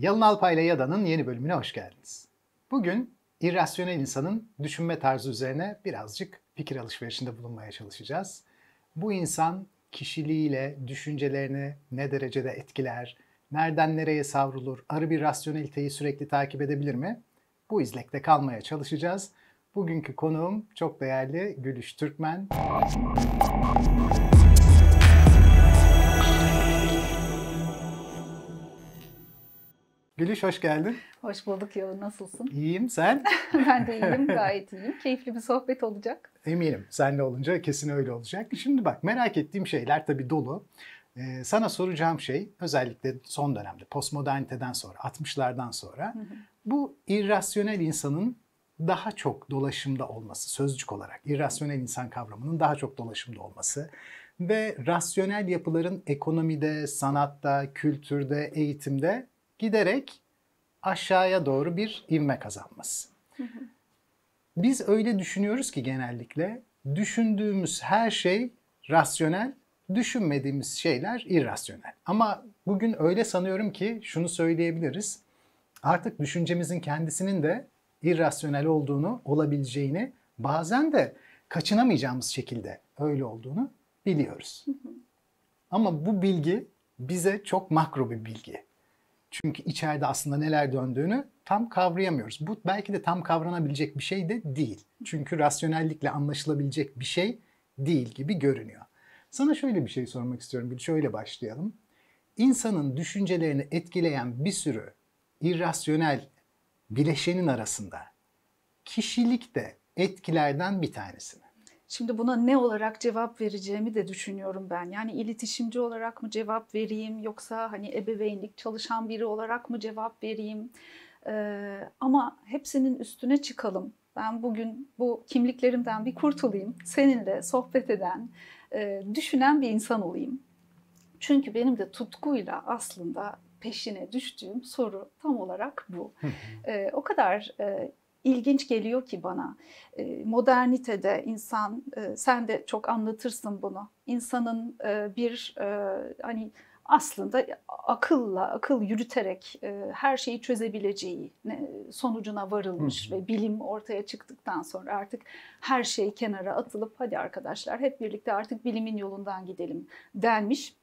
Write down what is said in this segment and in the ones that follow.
Yalın Alpay ile Yada'nın yeni bölümüne hoş geldiniz. Bugün irrasyonel insanın düşünme tarzı üzerine birazcık fikir alışverişinde bulunmaya çalışacağız. Bu insan kişiliğiyle düşüncelerini ne derecede etkiler, nereden nereye savrulur, arı bir rasyoneliteyi sürekli takip edebilir mi? Bu izlekte kalmaya çalışacağız. Bugünkü konuğum çok değerli Gülüş Türkmen. Gülüş hoş geldin. Hoş bulduk Yavuz. Nasılsın? İyiyim sen? ben de iyiyim. Gayet iyiyim. Keyifli bir sohbet olacak. Eminim. Senle olunca kesin öyle olacak. Şimdi bak merak ettiğim şeyler tabii dolu. Ee, sana soracağım şey özellikle son dönemde postmoderniteden sonra 60'lardan sonra bu irrasyonel insanın daha çok dolaşımda olması sözcük olarak irrasyonel insan kavramının daha çok dolaşımda olması ve rasyonel yapıların ekonomide, sanatta, kültürde, eğitimde giderek aşağıya doğru bir ivme kazanması. Biz öyle düşünüyoruz ki genellikle düşündüğümüz her şey rasyonel, düşünmediğimiz şeyler irrasyonel. Ama bugün öyle sanıyorum ki şunu söyleyebiliriz. Artık düşüncemizin kendisinin de irrasyonel olduğunu, olabileceğini, bazen de kaçınamayacağımız şekilde öyle olduğunu biliyoruz. Ama bu bilgi bize çok makro bir bilgi. Çünkü içeride aslında neler döndüğünü tam kavrayamıyoruz. Bu belki de tam kavranabilecek bir şey de değil. Çünkü rasyonellikle anlaşılabilecek bir şey değil gibi görünüyor. Sana şöyle bir şey sormak istiyorum. Bir şöyle başlayalım. İnsanın düşüncelerini etkileyen bir sürü irrasyonel bileşenin arasında kişilik de etkilerden bir tanesi mi? Şimdi buna ne olarak cevap vereceğimi de düşünüyorum ben. Yani iletişimci olarak mı cevap vereyim yoksa hani ebeveynlik çalışan biri olarak mı cevap vereyim? Ee, ama hepsinin üstüne çıkalım. Ben bugün bu kimliklerimden bir kurtulayım. Seninle sohbet eden, e, düşünen bir insan olayım. Çünkü benim de tutkuyla aslında peşine düştüğüm soru tam olarak bu. e, o kadar e, ilginç geliyor ki bana. Modernitede insan, sen de çok anlatırsın bunu. İnsanın bir hani aslında akılla, akıl yürüterek her şeyi çözebileceği sonucuna varılmış ve bilim ortaya çıktıktan sonra artık her şey kenara atılıp hadi arkadaşlar hep birlikte artık bilimin yolundan gidelim denmiş.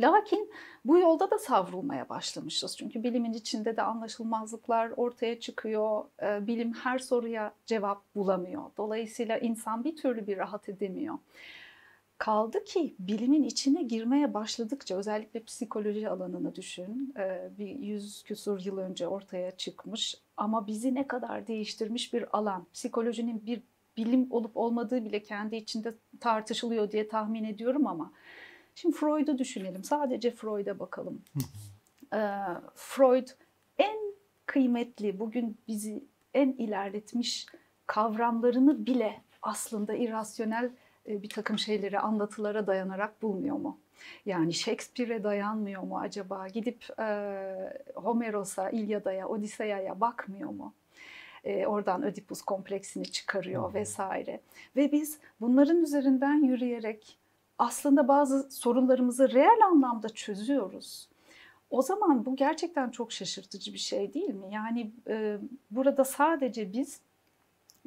Lakin bu yolda da savrulmaya başlamışız. Çünkü bilimin içinde de anlaşılmazlıklar ortaya çıkıyor. Ee, bilim her soruya cevap bulamıyor. Dolayısıyla insan bir türlü bir rahat edemiyor. Kaldı ki bilimin içine girmeye başladıkça özellikle psikoloji alanını düşün. Ee, bir yüz küsur yıl önce ortaya çıkmış ama bizi ne kadar değiştirmiş bir alan. Psikolojinin bir bilim olup olmadığı bile kendi içinde tartışılıyor diye tahmin ediyorum ama Şimdi Freud'u düşünelim. Sadece Freud'a bakalım. Ee, Freud en kıymetli, bugün bizi en ilerletmiş kavramlarını bile aslında irrasyonel bir takım şeyleri, anlatılara dayanarak bulmuyor mu? Yani Shakespeare'e dayanmıyor mu acaba? Gidip e, Homeros'a, İlyada'ya, Odiseya'ya bakmıyor mu? E, oradan Ödipus kompleksini çıkarıyor hmm. vesaire. Ve biz bunların üzerinden yürüyerek aslında bazı sorunlarımızı reel anlamda çözüyoruz. O zaman bu gerçekten çok şaşırtıcı bir şey değil mi? Yani e, burada sadece biz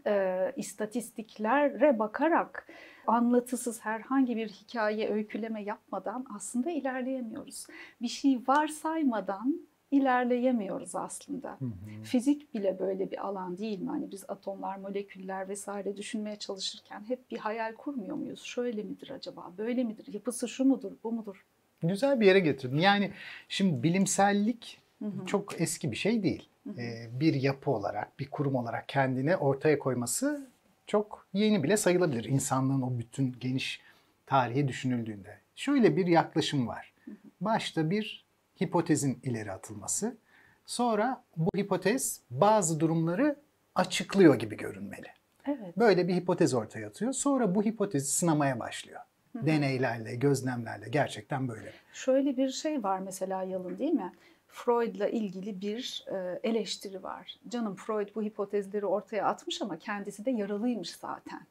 e, istatistiklere bakarak anlatısız herhangi bir hikaye, öyküleme yapmadan aslında ilerleyemiyoruz. Bir şey varsaymadan ilerleyemiyoruz aslında. Hı hı. Fizik bile böyle bir alan değil mi? Hani biz atomlar, moleküller vesaire düşünmeye çalışırken hep bir hayal kurmuyor muyuz? Şöyle midir acaba? Böyle midir? Yapısı şu mudur? Bu mudur? Güzel bir yere getirdin. Yani şimdi bilimsellik hı hı. çok eski bir şey değil. Hı hı. Ee, bir yapı olarak, bir kurum olarak kendini ortaya koyması çok yeni bile sayılabilir. İnsanlığın o bütün geniş tarihi düşünüldüğünde. Şöyle bir yaklaşım var. Başta bir hipotezin ileri atılması. Sonra bu hipotez bazı durumları açıklıyor gibi görünmeli. Evet. Böyle bir hipotez ortaya atıyor. Sonra bu hipotezi sınamaya başlıyor. Hı-hı. Deneylerle, gözlemlerle gerçekten böyle. Şöyle bir şey var mesela Yalın değil mi? Freud'la ilgili bir e, eleştiri var. Canım Freud bu hipotezleri ortaya atmış ama kendisi de yaralıymış zaten.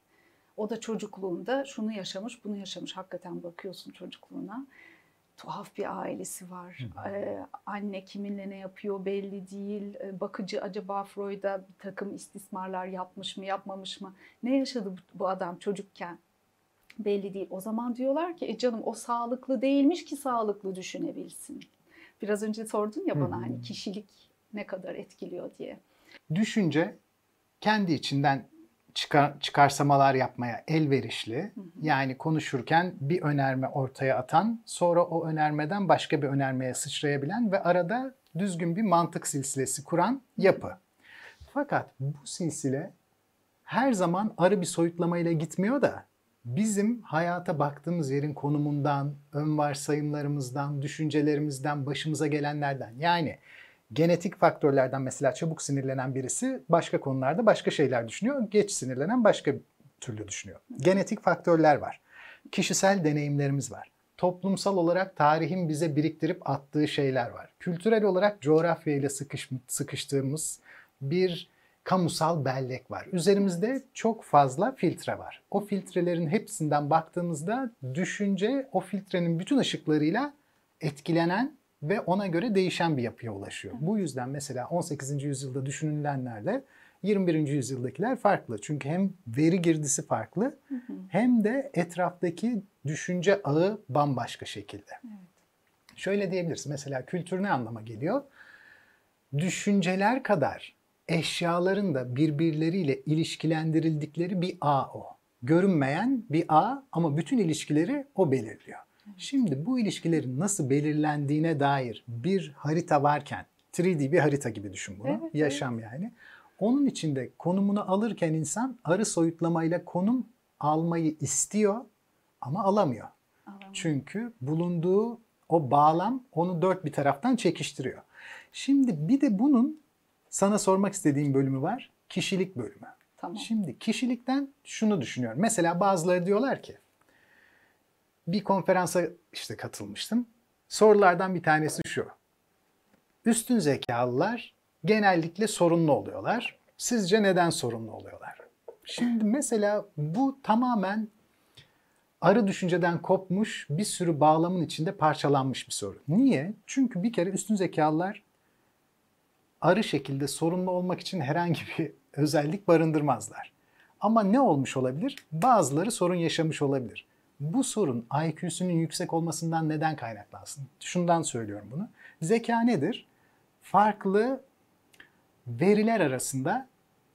O da çocukluğunda şunu yaşamış, bunu yaşamış. Hakikaten bakıyorsun çocukluğuna tuhaf bir ailesi var. Ee, anne kiminle ne yapıyor belli değil. Ee, bakıcı acaba Freud'a bir takım istismarlar yapmış mı yapmamış mı? Ne yaşadı bu, bu adam çocukken? Belli değil. O zaman diyorlar ki e canım o sağlıklı değilmiş ki sağlıklı düşünebilsin. Biraz önce sordun ya bana hani kişilik ne kadar etkiliyor diye. Düşünce kendi içinden çıkar, çıkarsamalar yapmaya elverişli. Yani konuşurken bir önerme ortaya atan, sonra o önermeden başka bir önermeye sıçrayabilen ve arada düzgün bir mantık silsilesi kuran yapı. Fakat bu silsile her zaman arı bir soyutlamayla gitmiyor da bizim hayata baktığımız yerin konumundan, ön varsayımlarımızdan, düşüncelerimizden, başımıza gelenlerden yani genetik faktörlerden mesela çabuk sinirlenen birisi başka konularda başka şeyler düşünüyor. Geç sinirlenen başka türlü düşünüyor. Genetik faktörler var. Kişisel deneyimlerimiz var. Toplumsal olarak tarihin bize biriktirip attığı şeyler var. Kültürel olarak coğrafyayla sıkış, sıkıştığımız bir kamusal bellek var. Üzerimizde çok fazla filtre var. O filtrelerin hepsinden baktığımızda düşünce o filtrenin bütün ışıklarıyla etkilenen ve ona göre değişen bir yapıya ulaşıyor. Bu yüzden mesela 18. yüzyılda düşünülenlerle 21. yüzyıldakiler farklı. Çünkü hem veri girdisi farklı hem de etraftaki düşünce ağı bambaşka şekilde. Şöyle diyebiliriz. Mesela kültür ne anlama geliyor? Düşünceler kadar eşyaların da birbirleriyle ilişkilendirildikleri bir ağ o. Görünmeyen bir ağ ama bütün ilişkileri o belirliyor. Şimdi bu ilişkilerin nasıl belirlendiğine dair bir harita varken, 3D bir harita gibi düşün bunu, Evet, yaşam yani. Onun içinde konumunu alırken insan arı soyutlamayla konum almayı istiyor ama alamıyor. Alamıyor. Çünkü bulunduğu o bağlam onu dört bir taraftan çekiştiriyor. Şimdi bir de bunun sana sormak istediğim bölümü var. Kişilik bölümü. Tamam. Şimdi kişilikten şunu düşünüyorum. Mesela bazıları diyorlar ki bir konferansa işte katılmıştım. Sorulardan bir tanesi şu. Üstün zekalılar genellikle sorunlu oluyorlar. Sizce neden sorunlu oluyorlar? Şimdi mesela bu tamamen arı düşünceden kopmuş bir sürü bağlamın içinde parçalanmış bir soru. Niye? Çünkü bir kere üstün zekalılar arı şekilde sorunlu olmak için herhangi bir özellik barındırmazlar. Ama ne olmuş olabilir? Bazıları sorun yaşamış olabilir. Bu sorun IQ'sünün yüksek olmasından neden kaynaklansın? Şundan söylüyorum bunu. Zeka nedir? Farklı veriler arasında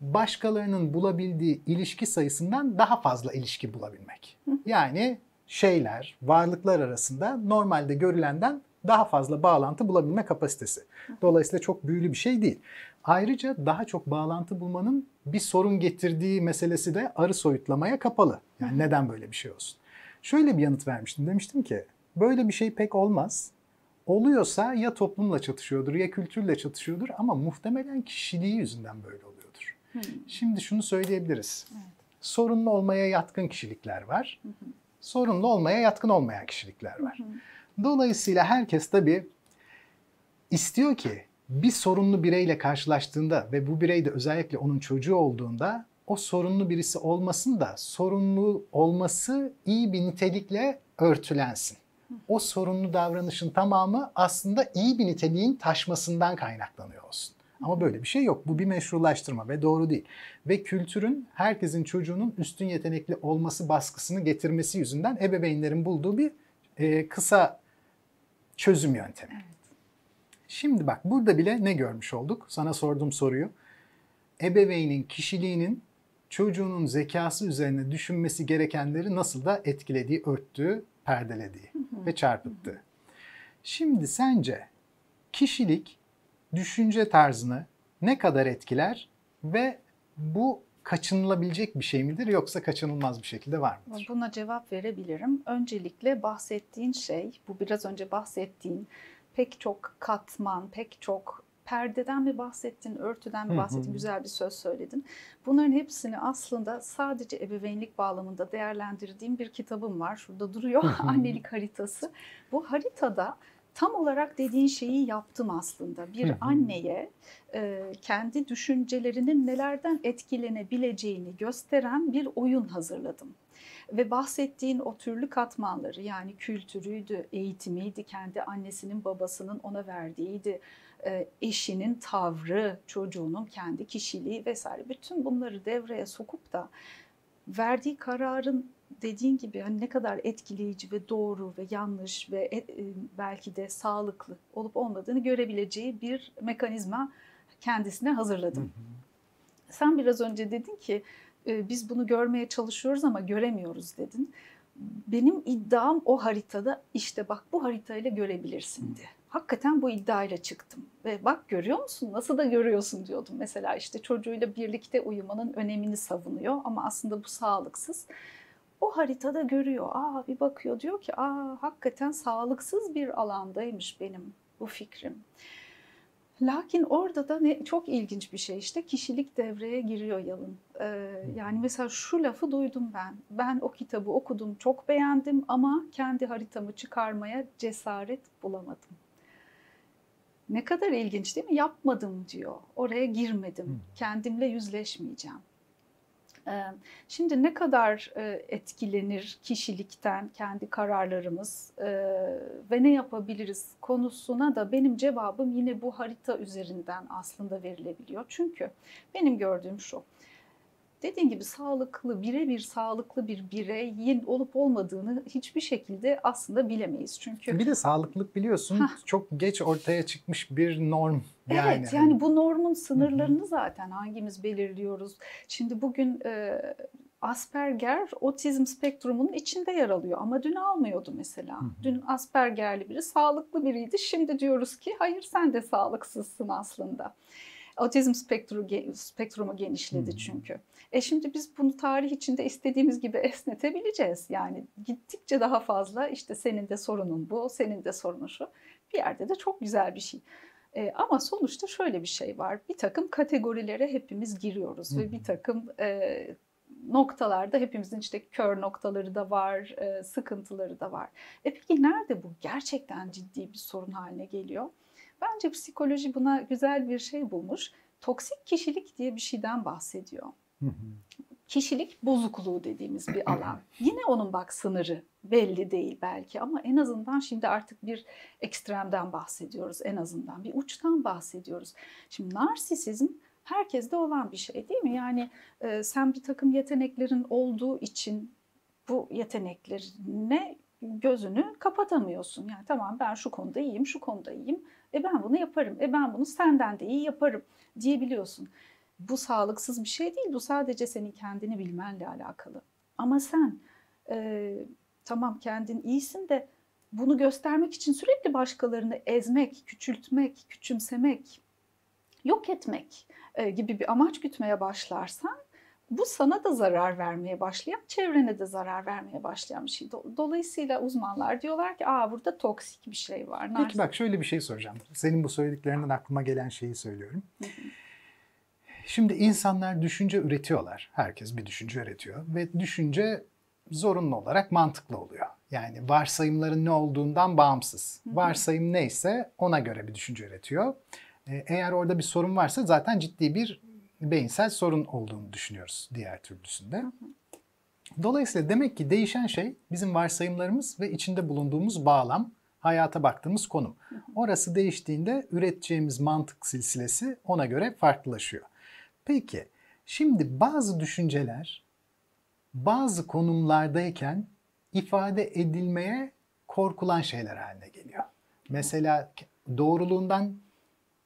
başkalarının bulabildiği ilişki sayısından daha fazla ilişki bulabilmek. Yani şeyler, varlıklar arasında normalde görülenden daha fazla bağlantı bulabilme kapasitesi. Dolayısıyla çok büyülü bir şey değil. Ayrıca daha çok bağlantı bulmanın bir sorun getirdiği meselesi de arı soyutlamaya kapalı. Yani neden böyle bir şey olsun? Şöyle bir yanıt vermiştim. Demiştim ki böyle bir şey pek olmaz. Oluyorsa ya toplumla çatışıyordur ya kültürle çatışıyordur ama muhtemelen kişiliği yüzünden böyle oluyordur. Şimdi şunu söyleyebiliriz. Sorunlu olmaya yatkın kişilikler var. Sorunlu olmaya yatkın olmayan kişilikler var. Dolayısıyla herkes tabii istiyor ki bir sorunlu bireyle karşılaştığında ve bu birey de özellikle onun çocuğu olduğunda o sorunlu birisi olmasın da sorunlu olması iyi bir nitelikle örtülensin. O sorunlu davranışın tamamı aslında iyi bir niteliğin taşmasından kaynaklanıyor olsun. Ama böyle bir şey yok. Bu bir meşrulaştırma ve doğru değil. Ve kültürün herkesin çocuğunun üstün yetenekli olması baskısını getirmesi yüzünden ebeveynlerin bulduğu bir e, kısa çözüm yöntemi. Evet. Şimdi bak burada bile ne görmüş olduk? Sana sorduğum soruyu. Ebeveynin kişiliğinin çocuğunun zekası üzerine düşünmesi gerekenleri nasıl da etkilediği, örttüğü, perdelediği ve çarpıttığı. Şimdi sence kişilik düşünce tarzını ne kadar etkiler ve bu kaçınılabilecek bir şey midir yoksa kaçınılmaz bir şekilde var mıdır? Buna cevap verebilirim. Öncelikle bahsettiğin şey, bu biraz önce bahsettiğin pek çok katman, pek çok perdeden mi bahsettin, örtüden mi bahsettin, güzel bir söz söyledin. Bunların hepsini aslında sadece ebeveynlik bağlamında değerlendirdiğim bir kitabım var. Şurada duruyor, annelik haritası. Bu haritada tam olarak dediğin şeyi yaptım aslında. Bir anneye e, kendi düşüncelerinin nelerden etkilenebileceğini gösteren bir oyun hazırladım. Ve bahsettiğin o türlü katmanları yani kültürüydü, eğitimiydi, kendi annesinin babasının ona verdiğiydi, eşinin tavrı, çocuğunun kendi kişiliği vesaire bütün bunları devreye sokup da verdiği kararın dediğin gibi hani ne kadar etkileyici ve doğru ve yanlış ve e, belki de sağlıklı olup olmadığını görebileceği bir mekanizma kendisine hazırladım. Sen biraz önce dedin ki e, biz bunu görmeye çalışıyoruz ama göremiyoruz dedin. Benim iddiam o haritada işte bak bu haritayla görebilirsin diye. Hakikaten bu iddiayla çıktım ve bak görüyor musun nasıl da görüyorsun diyordum. Mesela işte çocuğuyla birlikte uyumanın önemini savunuyor ama aslında bu sağlıksız. O haritada görüyor. Aa bir bakıyor diyor ki aa hakikaten sağlıksız bir alandaymış benim bu fikrim. Lakin orada da ne, çok ilginç bir şey işte kişilik devreye giriyor Yalın. Ee, yani mesela şu lafı duydum ben. Ben o kitabı okudum, çok beğendim ama kendi haritamı çıkarmaya cesaret bulamadım. Ne kadar ilginç değil mi? Yapmadım diyor. Oraya girmedim. Kendimle yüzleşmeyeceğim. Şimdi ne kadar etkilenir kişilikten kendi kararlarımız ve ne yapabiliriz konusuna da benim cevabım yine bu harita üzerinden aslında verilebiliyor. Çünkü benim gördüğüm şu. Dediğim gibi sağlıklı, birebir sağlıklı bir bireyin olup olmadığını hiçbir şekilde aslında bilemeyiz. Çünkü bir de sağlıklılık biliyorsun Heh. çok geç ortaya çıkmış bir norm. Yani. Evet yani bu normun sınırlarını zaten hangimiz belirliyoruz. Şimdi bugün e, Asperger otizm spektrumunun içinde yer alıyor ama dün almıyordu mesela. Dün Aspergerli biri sağlıklı biriydi. Şimdi diyoruz ki hayır sen de sağlıksızsın aslında. Otizm spektru, spektrumu genişledi çünkü. E şimdi biz bunu tarih içinde istediğimiz gibi esnetebileceğiz. Yani gittikçe daha fazla işte senin de sorunun bu, senin de sorunun şu. Bir yerde de çok güzel bir şey. E, ama sonuçta şöyle bir şey var. Bir takım kategorilere hepimiz giriyoruz Hı. ve bir takım e, noktalarda hepimizin işte kör noktaları da var, e, sıkıntıları da var. E peki nerede bu gerçekten ciddi bir sorun haline geliyor? Bence psikoloji buna güzel bir şey bulmuş. Toksik kişilik diye bir şeyden bahsediyor. Kişilik bozukluğu dediğimiz bir alan. Yine onun bak sınırı belli değil belki ama en azından şimdi artık bir ekstremden bahsediyoruz en azından. Bir uçtan bahsediyoruz. Şimdi narsisizm herkeste olan bir şey değil mi? Yani e, sen bir takım yeteneklerin olduğu için bu yeteneklerine gözünü kapatamıyorsun. Yani tamam ben şu konuda iyiyim, şu konuda iyiyim. E ben bunu yaparım. E ben bunu senden de iyi yaparım diyebiliyorsun. Bu sağlıksız bir şey değil. Bu sadece senin kendini bilmenle alakalı. Ama sen e, tamam kendin iyisin de bunu göstermek için sürekli başkalarını ezmek, küçültmek, küçümsemek, yok etmek e, gibi bir amaç gütmeye başlarsan bu sana da zarar vermeye başlayan, çevrene de zarar vermeye başlayan bir şey. Dolayısıyla uzmanlar diyorlar ki aa burada toksik bir şey var. Peki bak şöyle bir şey soracağım. Senin bu söylediklerinden aklıma gelen şeyi söylüyorum. Şimdi insanlar düşünce üretiyorlar. Herkes bir düşünce üretiyor ve düşünce zorunlu olarak mantıklı oluyor. Yani varsayımların ne olduğundan bağımsız. Varsayım neyse ona göre bir düşünce üretiyor. Ee, eğer orada bir sorun varsa zaten ciddi bir beyinsel sorun olduğunu düşünüyoruz diğer türlüsünde. Dolayısıyla demek ki değişen şey bizim varsayımlarımız ve içinde bulunduğumuz bağlam, hayata baktığımız konum. Orası değiştiğinde üreteceğimiz mantık silsilesi ona göre farklılaşıyor. Peki şimdi bazı düşünceler bazı konumlardayken ifade edilmeye korkulan şeyler haline geliyor. Mesela doğruluğundan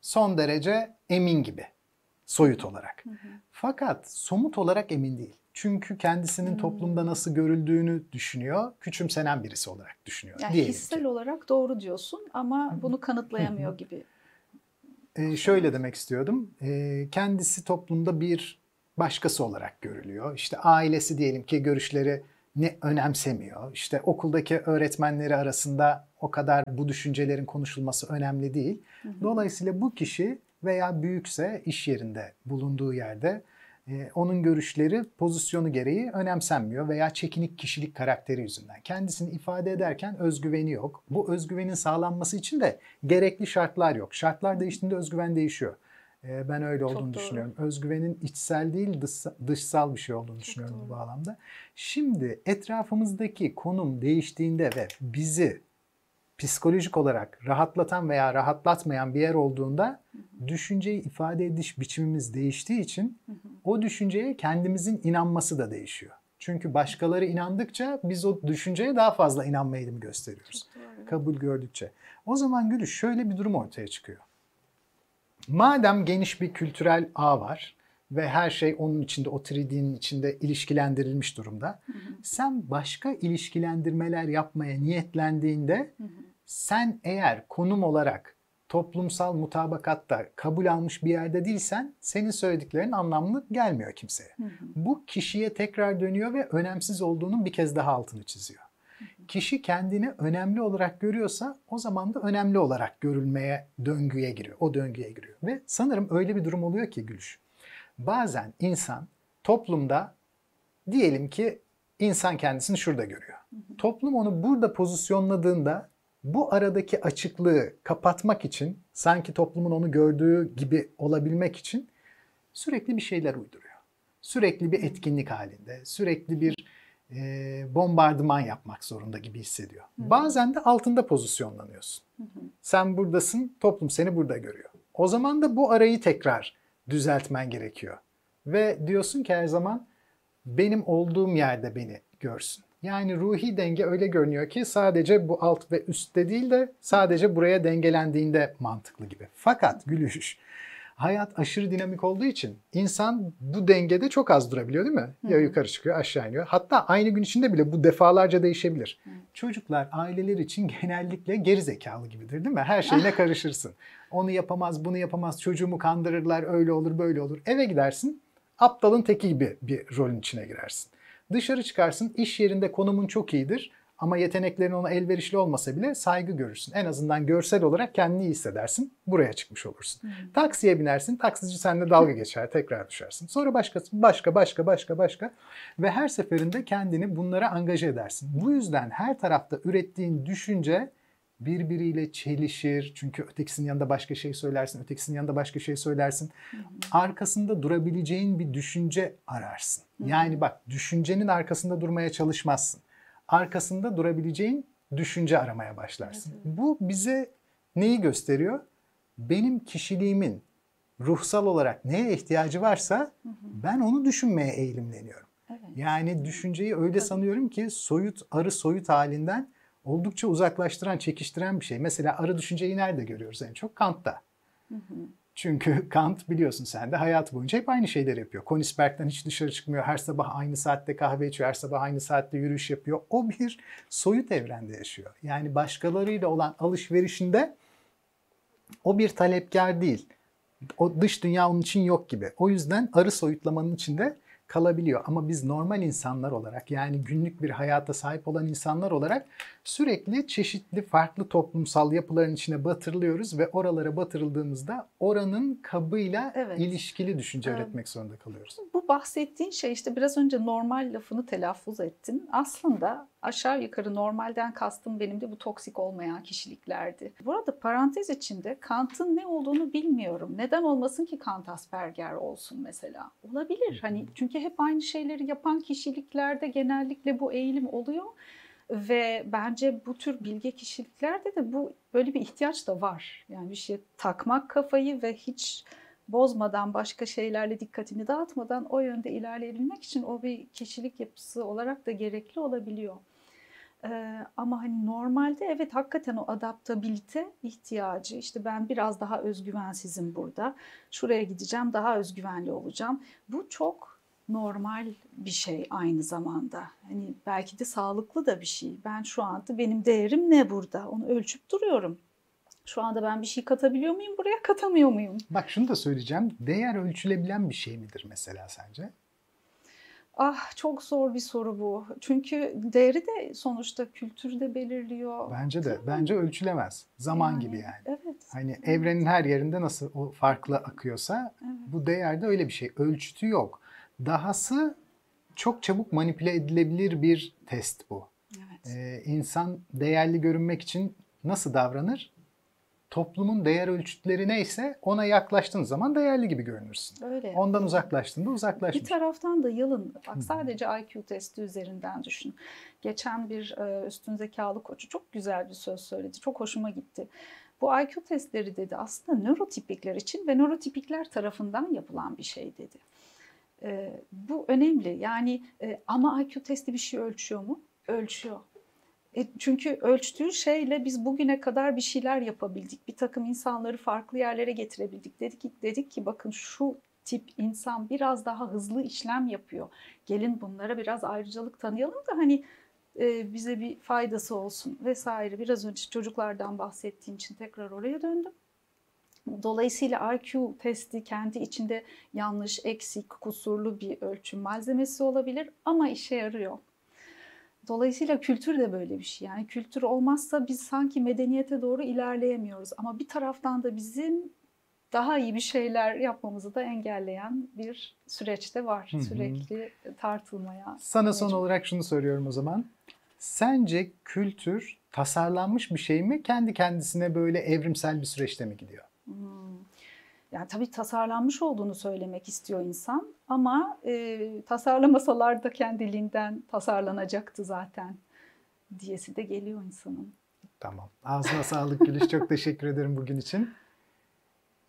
son derece emin gibi soyut olarak. Hı hı. Fakat somut olarak emin değil. Çünkü kendisinin toplumda nasıl görüldüğünü düşünüyor, küçümsenen birisi olarak düşünüyor. Yani hissel ki. olarak doğru diyorsun ama bunu kanıtlayamıyor gibi. Ee, şöyle demek istiyordum. Ee, kendisi toplumda bir başkası olarak görülüyor. İşte ailesi diyelim ki görüşleri ne önemsemiyor. İşte okuldaki öğretmenleri arasında o kadar bu düşüncelerin konuşulması önemli değil. Dolayısıyla bu kişi veya büyükse iş yerinde bulunduğu yerde e, onun görüşleri pozisyonu gereği önemsenmiyor veya çekinik kişilik karakteri yüzünden. Kendisini ifade ederken özgüveni yok. Bu özgüvenin sağlanması için de gerekli şartlar yok. Şartlar değiştiğinde özgüven değişiyor. E, ben öyle Çok olduğunu doğru. düşünüyorum. Özgüvenin içsel değil dışsal, bir şey olduğunu düşünüyorum doğru. bu bağlamda. Şimdi etrafımızdaki konum değiştiğinde ve bizi psikolojik olarak rahatlatan veya rahatlatmayan bir yer olduğunda düşünceyi ifade ediş biçimimiz değiştiği için o düşünceye kendimizin inanması da değişiyor. Çünkü başkaları inandıkça biz o düşünceye daha fazla inanma eğilimi gösteriyoruz. Kabul gördükçe. O zaman Gülüş şöyle bir durum ortaya çıkıyor. Madem geniş bir kültürel ağ var ve her şey onun içinde, o 3D'nin içinde ilişkilendirilmiş durumda. Sen başka ilişkilendirmeler yapmaya niyetlendiğinde sen eğer konum olarak toplumsal mutabakatta kabul almış bir yerde değilsen senin söylediklerin anlamlı gelmiyor kimseye. Bu kişiye tekrar dönüyor ve önemsiz olduğunun bir kez daha altını çiziyor. Kişi kendini önemli olarak görüyorsa o zaman da önemli olarak görülmeye döngüye giriyor. O döngüye giriyor. Ve sanırım öyle bir durum oluyor ki Gülüş. Bazen insan toplumda diyelim ki insan kendisini şurada görüyor. Toplum onu burada pozisyonladığında bu aradaki açıklığı kapatmak için sanki toplumun onu gördüğü gibi olabilmek için sürekli bir şeyler uyduruyor. Sürekli bir etkinlik halinde, sürekli bir e, bombardıman yapmak zorunda gibi hissediyor. Bazen de altında pozisyonlanıyorsun. Sen buradasın, toplum seni burada görüyor. O zaman da bu arayı tekrar düzeltmen gerekiyor. Ve diyorsun ki her zaman benim olduğum yerde beni görsün. Yani ruhi denge öyle görünüyor ki sadece bu alt ve üstte değil de sadece buraya dengelendiğinde mantıklı gibi. Fakat gülüş hayat aşırı dinamik olduğu için insan bu dengede çok az durabiliyor değil mi? Ya yukarı çıkıyor aşağı iniyor. Hatta aynı gün içinde bile bu defalarca değişebilir. Çocuklar aileler için genellikle geri zekalı gibidir değil mi? Her şeyine karışırsın. Onu yapamaz, bunu yapamaz, çocuğumu kandırırlar, öyle olur, böyle olur. Eve gidersin, aptalın teki gibi bir rolün içine girersin. Dışarı çıkarsın, iş yerinde konumun çok iyidir ama yeteneklerin ona elverişli olmasa bile saygı görürsün. En azından görsel olarak kendini iyi hissedersin. Buraya çıkmış olursun. Taksiye binersin, taksici seninle dalga geçer, tekrar düşersin. Sonra başkası, başka, başka, başka, başka ve her seferinde kendini bunlara angaje edersin. Bu yüzden her tarafta ürettiğin düşünce birbiriyle çelişir. Çünkü ötekisinin yanında başka şey söylersin, ötekisinin yanında başka şey söylersin. Arkasında durabileceğin bir düşünce ararsın. Yani bak düşüncenin arkasında durmaya çalışmazsın. Arkasında durabileceğin düşünce aramaya başlarsın. Bu bize neyi gösteriyor? Benim kişiliğimin ruhsal olarak neye ihtiyacı varsa ben onu düşünmeye eğilimleniyorum. Evet. Yani düşünceyi öyle sanıyorum ki soyut, arı soyut halinden oldukça uzaklaştıran, çekiştiren bir şey. Mesela arı düşünceyi nerede görüyoruz en çok? Kant'ta. Çünkü Kant biliyorsun sen de hayatı boyunca hep aynı şeyleri yapıyor. Königsberg'den hiç dışarı çıkmıyor. Her sabah aynı saatte kahve içiyor. Her sabah aynı saatte yürüyüş yapıyor. O bir soyut evrende yaşıyor. Yani başkalarıyla olan alışverişinde o bir talepkar değil. O dış dünya onun için yok gibi. O yüzden arı soyutlamanın içinde kalabiliyor. Ama biz normal insanlar olarak yani günlük bir hayata sahip olan insanlar olarak sürekli çeşitli farklı toplumsal yapıların içine batırılıyoruz ve oralara batırıldığımızda oranın kabıyla Evet. ilişkili düşünce Evet. üretmek zorunda kalıyoruz. Bu bahsettiğin şey işte biraz önce normal lafını telaffuz ettin. Aslında aşağı yukarı normalden kastım benim de bu toksik olmayan kişiliklerdi. Bu arada parantez içinde Kant'ın ne olduğunu bilmiyorum. Neden olmasın ki Kant Asperger olsun mesela? Olabilir. Hani çünkü hep aynı şeyleri yapan kişiliklerde genellikle bu eğilim oluyor. Ve bence bu tür bilge kişiliklerde de bu böyle bir ihtiyaç da var. Yani bir şey takmak kafayı ve hiç bozmadan, başka şeylerle dikkatini dağıtmadan o yönde ilerleyebilmek için o bir kişilik yapısı olarak da gerekli olabiliyor. Ee, ama hani normalde evet hakikaten o adaptabilite ihtiyacı işte ben biraz daha özgüvensizim burada şuraya gideceğim daha özgüvenli olacağım bu çok normal bir şey aynı zamanda hani belki de sağlıklı da bir şey ben şu anda benim değerim ne burada onu ölçüp duruyorum şu anda ben bir şey katabiliyor muyum buraya katamıyor muyum Bak şunu da söyleyeceğim. Değer ölçülebilen bir şey midir mesela sence? Ah çok zor bir soru bu. Çünkü değeri de sonuçta kültürde belirliyor. Bence de. Bence ölçülemez. Zaman Yani, gibi yani. Evet. Hani evet. evrenin her yerinde nasıl o farklı akıyorsa Evet. bu değerde öyle bir şey. Ölçütü yok. Dahası çok çabuk manipüle edilebilir bir test bu. Evet. Ee, insan değerli görünmek için nasıl davranır? Toplumun değer ölçütleri neyse ona yaklaştığın zaman değerli gibi görünürsün. Öyle. Ondan uzaklaştığında Bir uzaklaşmış. taraftan da yalın. Bak sadece IQ testi üzerinden düşün. Geçen bir e, üstün zekalı koçu çok güzel bir söz söyledi. Çok hoşuma gitti. Bu IQ testleri dedi aslında nörotipikler için ve nörotipikler tarafından yapılan bir şey dedi. E, bu önemli. Yani e, ama IQ testi bir şey ölçüyor mu? Ölçüyor. E, çünkü ölçtüğü şeyle biz bugüne kadar bir şeyler yapabildik. Bir takım insanları farklı yerlere getirebildik. Dedik ki, dedik ki bakın şu tip insan biraz daha hızlı işlem yapıyor. Gelin bunlara biraz ayrıcalık tanıyalım da hani e, bize bir faydası olsun vesaire. Biraz önce çocuklardan bahsettiğim için tekrar oraya döndüm. Dolayısıyla IQ testi kendi içinde yanlış, eksik, kusurlu bir ölçüm malzemesi olabilir ama işe yarıyor. Dolayısıyla kültür de böyle bir şey. Yani kültür olmazsa biz sanki medeniyete doğru ilerleyemiyoruz. Ama bir taraftan da bizim daha iyi bir şeyler yapmamızı da engelleyen bir süreçte var. Hı hı. Sürekli tartılmaya. Sana son olarak şunu soruyorum o zaman. Sence kültür tasarlanmış bir şey mi? Kendi kendisine böyle evrimsel bir süreçte mi gidiyor? Hmm. Yani tabii tasarlanmış olduğunu söylemek istiyor insan ama e, tasarlamasalar da kendiliğinden tasarlanacaktı zaten diyesi de geliyor insanın. Tamam. Ağzına sağlık Gülüş. Çok teşekkür ederim bugün için.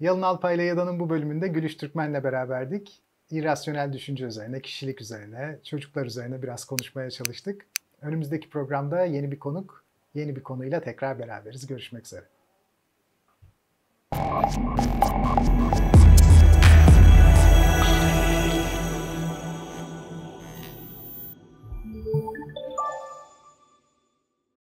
Yalın Alpay ile Yada'nın bu bölümünde Gülüş Türkmen'le beraberdik. İrrasyonel düşünce üzerine, kişilik üzerine, çocuklar üzerine biraz konuşmaya çalıştık. Önümüzdeki programda yeni bir konuk, yeni bir konuyla tekrar beraberiz. Görüşmek üzere. Thank you.